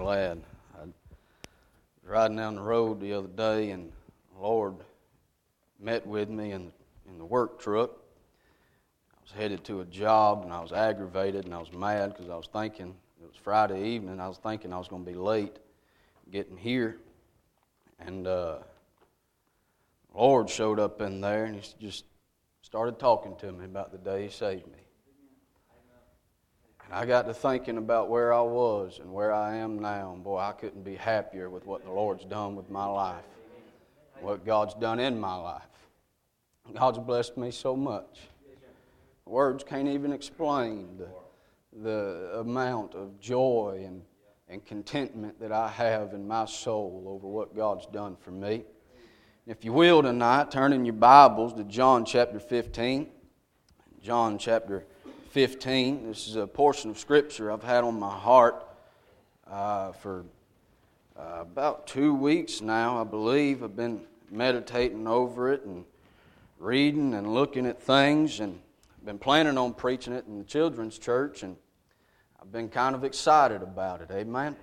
glad. I was riding down the road the other day, and Lord met with me in, in the work truck. I was headed to a job, and I was aggravated, and I was mad because I was thinking it was Friday evening. I was thinking I was going to be late getting here, and uh, Lord showed up in there, and He just started talking to me about the day He saved me. And I got to thinking about where I was and where I am now. And boy, I couldn't be happier with what the Lord's done with my life, what God's done in my life. God's blessed me so much. Words can't even explain the, the amount of joy and, and contentment that I have in my soul over what God's done for me. If you will tonight, turn in your Bibles to John chapter 15. John chapter 15. This is a portion of Scripture I've had on my heart uh, for uh, about two weeks now, I believe. I've been meditating over it and reading and looking at things, and been planning on preaching it in the children's church, and I've been kind of excited about it. Amen.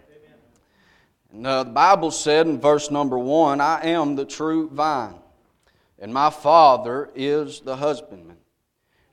And uh, the Bible said in verse number one, I am the true vine, and my Father is the husbandman.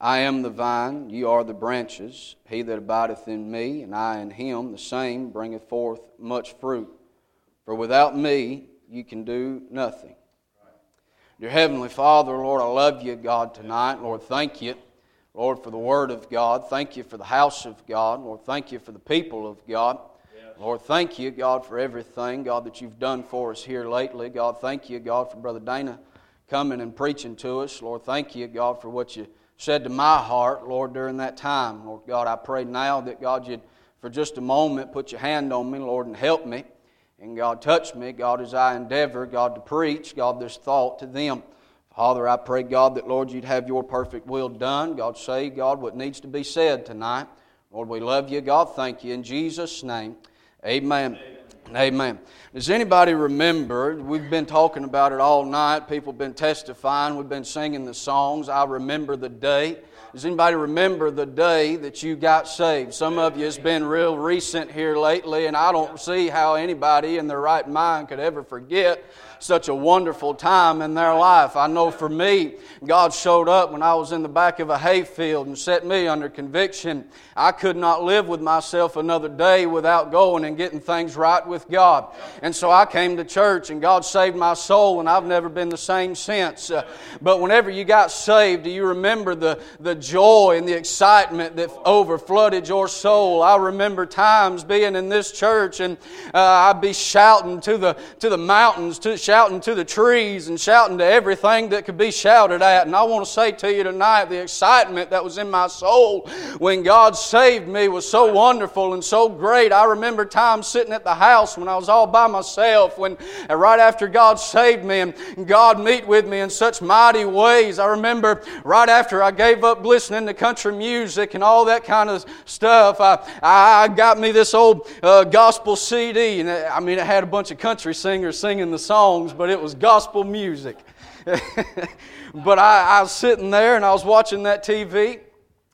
I am the vine, ye are the branches. He that abideth in me, and I in him, the same bringeth forth much fruit. For without me, you can do nothing. Dear Heavenly Father, Lord, I love you, God, tonight. Lord, thank you, Lord, for the Word of God. Thank you for the house of God. Lord, thank you for the people of God. Lord, thank you, God, for everything, God, that you've done for us here lately. God, thank you, God, for Brother Dana coming and preaching to us. Lord, thank you, God, for what you said to my heart, Lord, during that time. Lord God, I pray now that God, you'd for just a moment put your hand on me, Lord, and help me. And God, touch me, God, as I endeavor, God, to preach, God, this thought to them. Father, I pray, God, that, Lord, you'd have your perfect will done. God, say, God, what needs to be said tonight. Lord, we love you, God. Thank you. In Jesus' name, amen. amen. Amen. Does anybody remember? We've been talking about it all night. People have been testifying. We've been singing the songs. I remember the day. Does anybody remember the day that you got saved? Some of you, it's been real recent here lately, and I don't see how anybody in their right mind could ever forget such a wonderful time in their life. I know for me, God showed up when I was in the back of a hayfield and set me under conviction. I could not live with myself another day without going and getting things right with God. And so I came to church and God saved my soul, and I've never been the same since. Uh, but whenever you got saved, do you remember the, the joy and the excitement that overflooded your soul? I remember times being in this church and uh, I'd be shouting to the, to the mountains, to, shouting to the trees and shouting to everything that could be shouted at. And I want to say to you tonight the excitement that was in my soul when God saved me was so wonderful and so great. I remember times sitting at the house when I was all by myself, when uh, right after God saved me and God meet with me in such mighty ways. I remember right after I gave up listening to country music and all that kind of stuff, I, I got me this old uh, gospel CD. And uh, I mean, it had a bunch of country singers singing the song songs, but it was gospel music. but I, I was sitting there and I was watching that TV,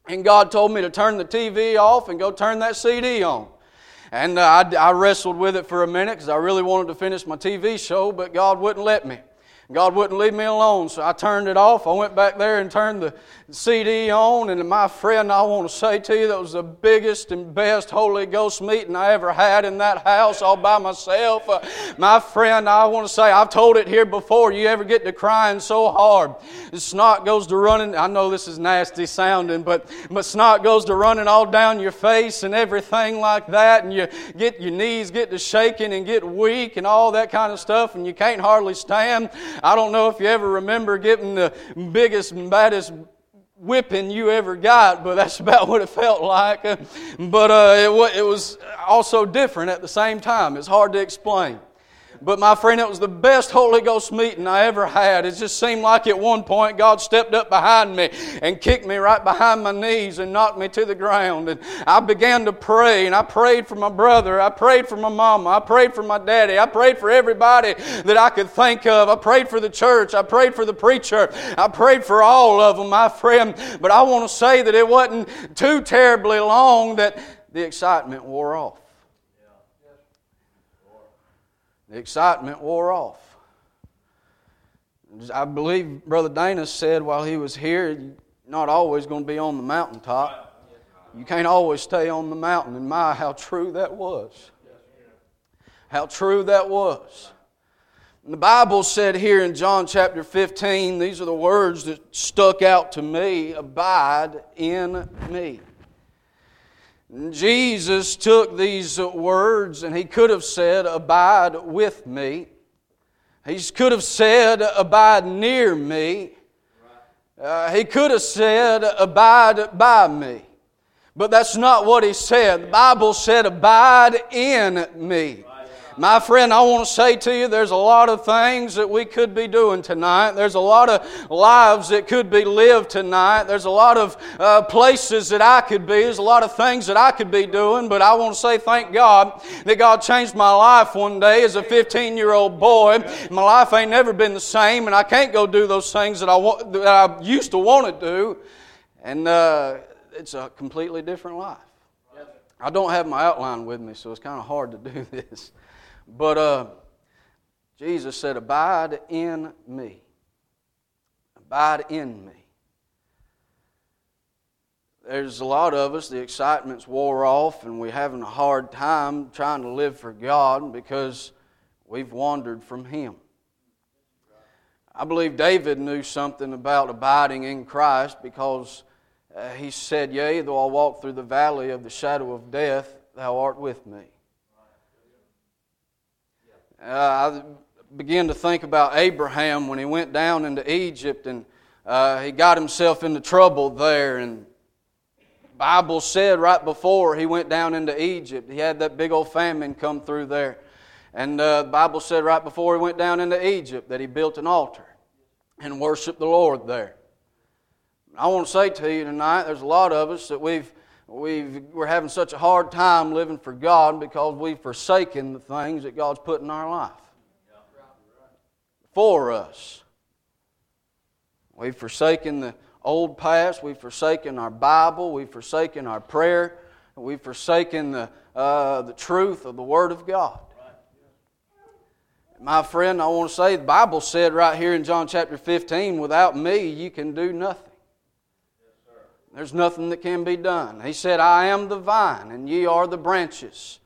and God told me to turn the TV off and go turn that CD on. And uh, I, I wrestled with it for a minute because I really wanted to finish my TV show, but God wouldn't let me. God wouldn't leave me alone, so I turned it off. I went back there and turned the CD on, and my friend, I want to say to you, that was the biggest and best Holy Ghost meeting I ever had in that house all by myself. Uh, my friend, I want to say, I've told it here before, you ever get to crying so hard, the snot goes to running. I know this is nasty sounding, but, but snot goes to running all down your face and everything like that, and you get your knees get to shaking and get weak and all that kind of stuff, and you can't hardly stand. I don't know if you ever remember getting the biggest and baddest whipping you ever got, but that's about what it felt like. But uh, it, it was also different at the same time. It's hard to explain. But my friend, it was the best Holy Ghost meeting I ever had. It just seemed like at one point God stepped up behind me and kicked me right behind my knees and knocked me to the ground. And I began to pray, and I prayed for my brother, I prayed for my mama, I prayed for my daddy, I prayed for everybody that I could think of. I prayed for the church, I prayed for the preacher, I prayed for all of them, my friend. But I want to say that it wasn't too terribly long that the excitement wore off. The excitement wore off. I believe Brother Dana said while he was here, you're not always going to be on the mountaintop. You can't always stay on the mountain. And my, how true that was. How true that was. And the Bible said here in John chapter 15, these are the words that stuck out to me abide in me. Jesus took these words and he could have said, Abide with me. He could have said, Abide near me. Uh, he could have said, Abide by me. But that's not what he said. The Bible said, Abide in me. My friend, I want to say to you, there's a lot of things that we could be doing tonight. There's a lot of lives that could be lived tonight. There's a lot of uh, places that I could be. There's a lot of things that I could be doing. But I want to say thank God that God changed my life one day as a 15 year old boy. My life ain't never been the same, and I can't go do those things that I, want, that I used to want to do. And uh, it's a completely different life. I don't have my outline with me, so it's kind of hard to do this. But uh, Jesus said, Abide in me. Abide in me. There's a lot of us, the excitement's wore off, and we're having a hard time trying to live for God because we've wandered from Him. I believe David knew something about abiding in Christ because uh, he said, Yea, though I walk through the valley of the shadow of death, thou art with me. Uh, I began to think about Abraham when he went down into Egypt and uh, he got himself into trouble there. And the Bible said right before he went down into Egypt, he had that big old famine come through there. And uh, the Bible said right before he went down into Egypt that he built an altar and worshiped the Lord there. I want to say to you tonight, there's a lot of us that we've we are having such a hard time living for God because we've forsaken the things that God's put in our life for us. We've forsaken the old past. We've forsaken our Bible. We've forsaken our prayer. We've forsaken the, uh, the truth of the Word of God. My friend, I want to say the Bible said right here in John chapter 15, without me, you can do nothing. There's nothing that can be done. He said, I am the vine, and ye are the branches.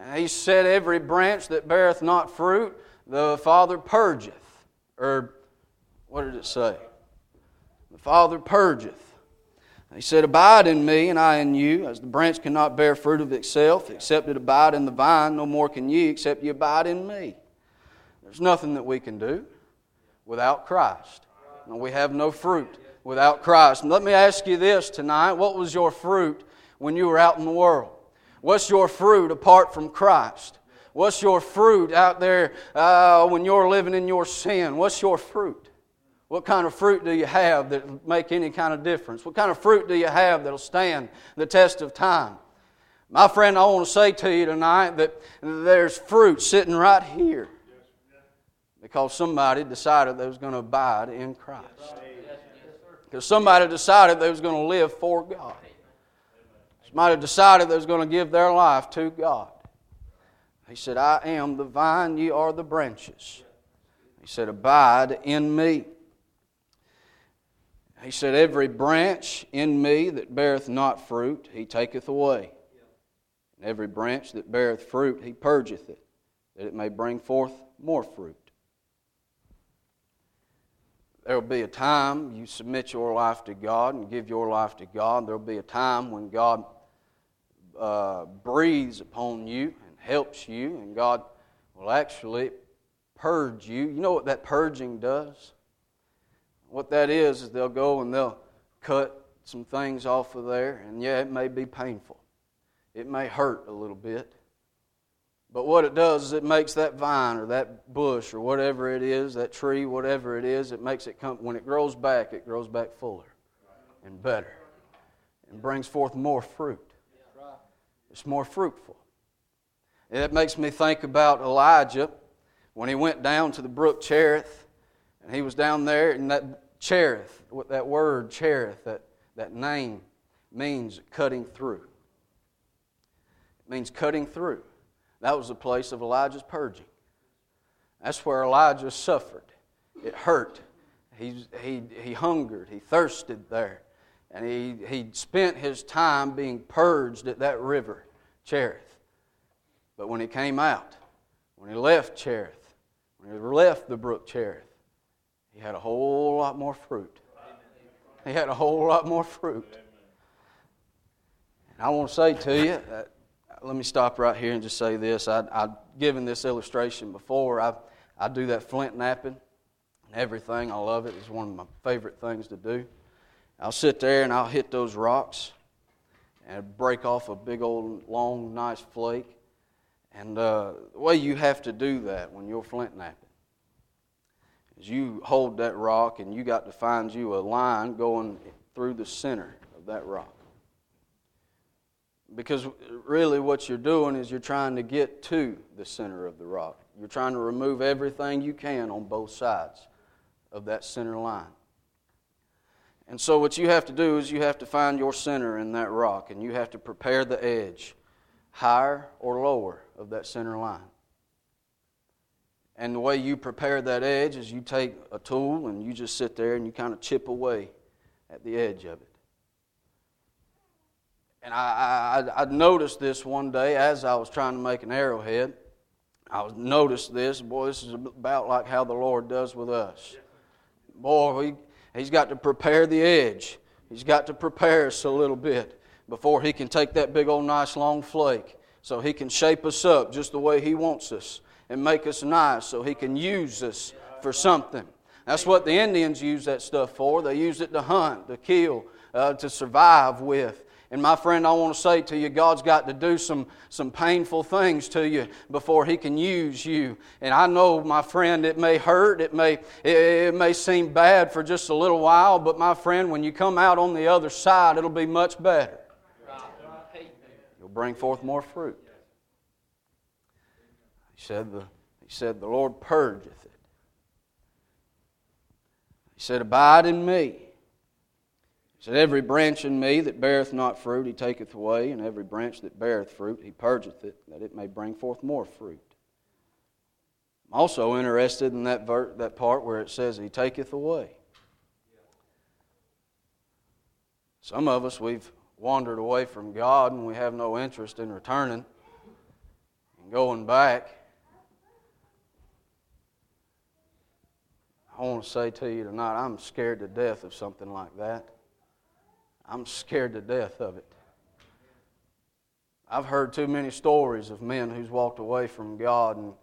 And he said, Every branch that beareth not fruit, the Father purgeth. Or, what did it say? The Father purgeth. He said, Abide in me, and I in you, as the branch cannot bear fruit of itself, except it abide in the vine, no more can ye, except ye abide in me. There's nothing that we can do without Christ. And we have no fruit without Christ. Let me ask you this tonight what was your fruit when you were out in the world? What's your fruit apart from Christ? What's your fruit out there uh, when you're living in your sin? What's your fruit? What kind of fruit do you have that make any kind of difference? What kind of fruit do you have that'll stand the test of time? My friend, I want to say to you tonight that there's fruit sitting right here because somebody decided they was going to abide in Christ. Because somebody decided they was going to live for God. Somebody decided they was going to give their life to God. He said, I am the vine, ye are the branches. He said, Abide in me. He said, Every branch in me that beareth not fruit, he taketh away. And every branch that beareth fruit, he purgeth it, that it may bring forth more fruit there will be a time you submit your life to God and give your life to God. There will be a time when God uh, breathes upon you and helps you, and God will actually purge you. You know what that purging does? What that is, is they'll go and they'll cut some things off of there, and yeah, it may be painful. It may hurt a little bit. But what it does is it makes that vine or that bush or whatever it is, that tree, whatever it is, it makes it come, when it grows back, it grows back fuller and better and brings forth more fruit. It's more fruitful. It makes me think about Elijah when he went down to the brook Cherith and he was down there and that Cherith, what that word Cherith, that, that name means cutting through. It means cutting through. That was the place of Elijah's purging. That's where Elijah suffered. It hurt. He, he, he hungered. He thirsted there. And he, he spent his time being purged at that river, Cherith. But when he came out, when he left Cherith, when he left the brook Cherith, he had a whole lot more fruit. He had a whole lot more fruit. And I want to say to you that let me stop right here and just say this. I, I've given this illustration before. I, I do that flint knapping and everything. I love it. It's one of my favorite things to do. I'll sit there and I'll hit those rocks and break off a big old long, nice flake. And uh, the way you have to do that when you're flint knapping is you hold that rock and you got to find you a line going through the center of that rock. Because really, what you're doing is you're trying to get to the center of the rock. You're trying to remove everything you can on both sides of that center line. And so, what you have to do is you have to find your center in that rock, and you have to prepare the edge, higher or lower, of that center line. And the way you prepare that edge is you take a tool and you just sit there and you kind of chip away at the edge of it. And I, I, I noticed this one day as I was trying to make an arrowhead. I noticed this. Boy, this is about like how the Lord does with us. Boy, he, he's got to prepare the edge. He's got to prepare us a little bit before he can take that big old nice long flake so he can shape us up just the way he wants us and make us nice so he can use us for something. That's what the Indians use that stuff for. They use it to hunt, to kill, uh, to survive with. And my friend, I want to say to you, God's got to do some, some painful things to you before He can use you. And I know, my friend, it may hurt, it may, it, it may seem bad for just a little while, but my friend, when you come out on the other side, it'll be much better. You'll bring forth more fruit. He said, the, he said, The Lord purgeth it. He said, Abide in me said, Every branch in me that beareth not fruit, he taketh away, and every branch that beareth fruit, he purgeth it, that it may bring forth more fruit. I'm also interested in that, ver- that part where it says, He taketh away. Some of us, we've wandered away from God and we have no interest in returning and going back. I want to say to you tonight, I'm scared to death of something like that. I'm scared to death of it. I've heard too many stories of men who's walked away from God and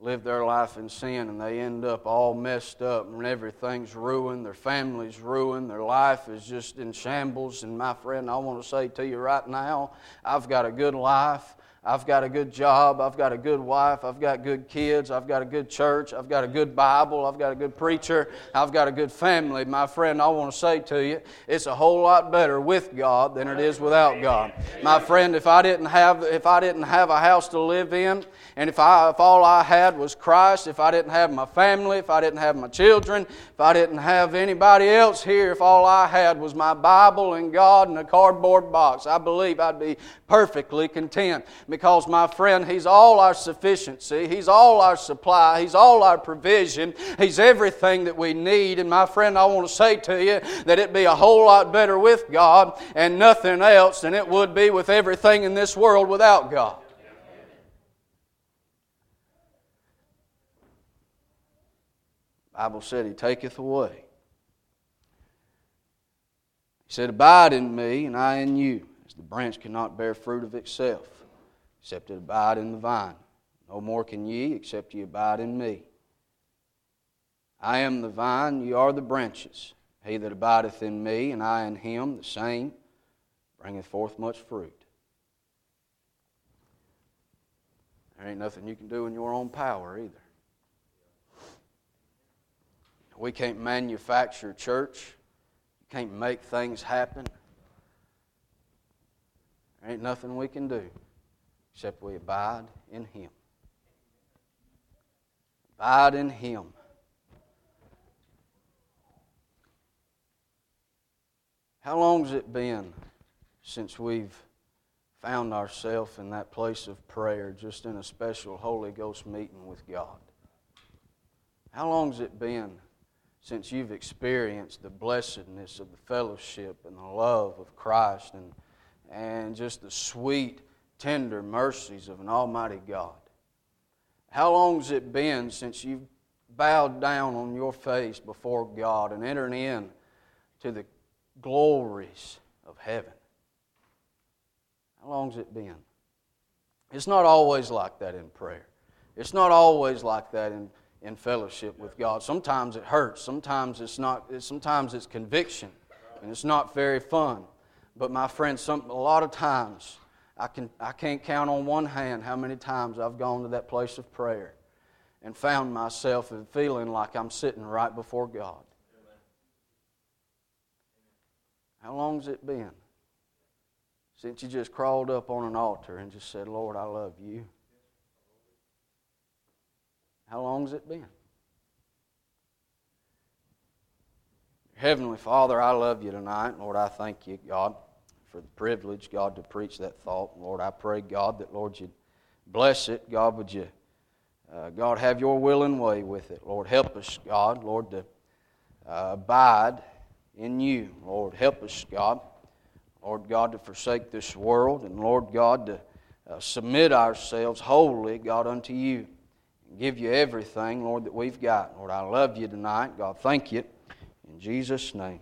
lived their life in sin and they end up all messed up and everything's ruined, their family's ruined, their life is just in shambles. And my friend, I want to say to you right now, I've got a good life. I've got a good job. I've got a good wife. I've got good kids. I've got a good church. I've got a good Bible. I've got a good preacher. I've got a good family. My friend, I want to say to you, it's a whole lot better with God than it is without God. My friend, if I didn't have if I didn't have a house to live in, and if I if all I had was Christ, if I didn't have my family, if I didn't have my children, if I didn't have anybody else here, if all I had was my Bible and God and a cardboard box, I believe I'd be perfectly content because, my friend, He's all our sufficiency, He's all our supply, He's all our provision, He's everything that we need. And, my friend, I want to say to you that it'd be a whole lot better with God and nothing else than it would be with everything in this world without God. Bible said he taketh away. He said, Abide in me, and I in you, as the branch cannot bear fruit of itself except it abide in the vine. No more can ye, except ye abide in me. I am the vine, ye are the branches. He that abideth in me, and I in him, the same, bringeth forth much fruit. There ain't nothing you can do in your own power either. We can't manufacture church. You can't make things happen. There ain't nothing we can do except we abide in Him. Abide in Him. How long's it been since we've found ourselves in that place of prayer, just in a special Holy Ghost meeting with God? How long's it been since you've experienced the blessedness of the fellowship and the love of Christ and, and just the sweet, tender mercies of an Almighty God? How long's it been since you've bowed down on your face before God and entered in to the glories of heaven? How long's it been? It's not always like that in prayer. It's not always like that in, in fellowship with God. Sometimes it hurts. Sometimes it's not. Sometimes it's conviction, and it's not very fun. But my friend, some, a lot of times I, can, I can't count on one hand how many times I've gone to that place of prayer and found myself feeling like I'm sitting right before God. How long's it been since you just crawled up on an altar and just said, Lord, I love you? How long's it been? Heavenly Father, I love you tonight. Lord, I thank you, God for the privilege, God, to preach that thought. Lord, I pray, God, that, Lord, you'd bless it. God, would you, uh, God, have your will and way with it. Lord, help us, God, Lord, to uh, abide in you. Lord, help us, God. Lord God, to forsake this world, and Lord God, to uh, submit ourselves wholly, God, unto you. And give you everything, Lord, that we've got. Lord, I love you tonight. God, thank you. In Jesus' name.